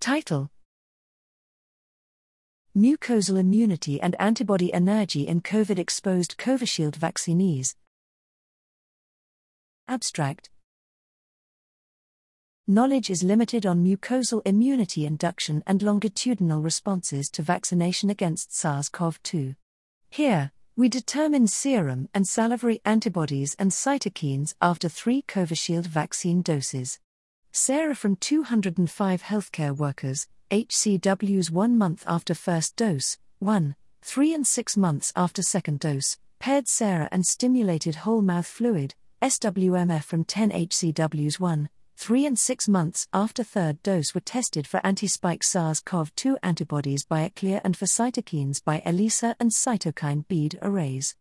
Title Mucosal immunity and antibody anergy in COVID exposed Covishield vaccinees. Abstract Knowledge is limited on mucosal immunity induction and longitudinal responses to vaccination against SARS CoV 2. Here, we determine serum and salivary antibodies and cytokines after three Covishield vaccine doses. Sera from 205 healthcare workers, HCWs one month after first dose, 1, 3 and 6 months after second dose, paired sera and stimulated whole mouth fluid, SWMF from 10 HCWs 1, 3 and 6 months after third dose were tested for anti-spike SARS-CoV-2 antibodies by ECLIA and for cytokines by ELISA and cytokine bead arrays.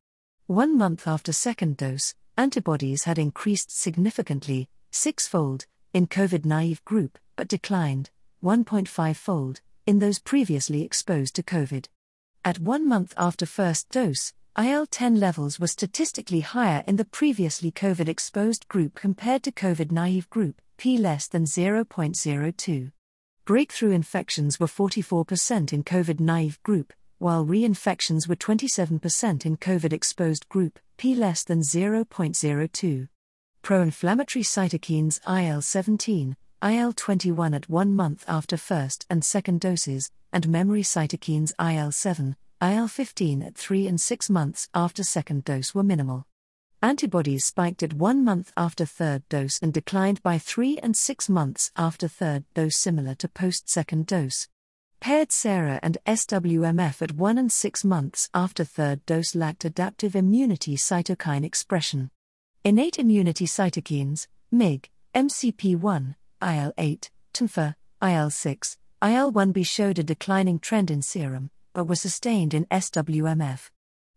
One month after second dose, antibodies had increased significantly, six-fold, in COVID-naive group, but declined, 1.5 fold, in those previously exposed to COVID. At one month after first dose, IL 10 levels were statistically higher in the previously COVID exposed group compared to COVID naive group, p less than 0.02. Breakthrough infections were 44% in COVID naive group, while reinfections were 27% in COVID exposed group, p less than 0.02. Pro inflammatory cytokines IL 17, IL 21 at one month after first and second doses, and memory cytokines IL 7, IL 15 at three and six months after second dose were minimal. Antibodies spiked at one month after third dose and declined by three and six months after third dose, similar to post second dose. Paired SERA and SWMF at one and six months after third dose lacked adaptive immunity cytokine expression. Innate immunity cytokines, MIG, MCP1, IL 8, TNFR, IL 6, IL 1B showed a declining trend in serum, but were sustained in SWMF.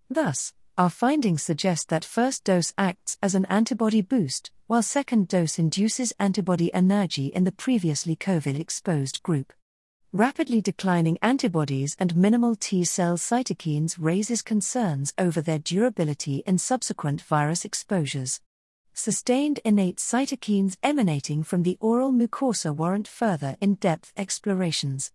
Thus, our findings suggest that first dose acts as an antibody boost, while second dose induces antibody anergy in the previously COVID exposed group. Rapidly declining antibodies and minimal T cell cytokines raises concerns over their durability in subsequent virus exposures sustained innate cytokines emanating from the oral mucosa warrant further in depth explorations.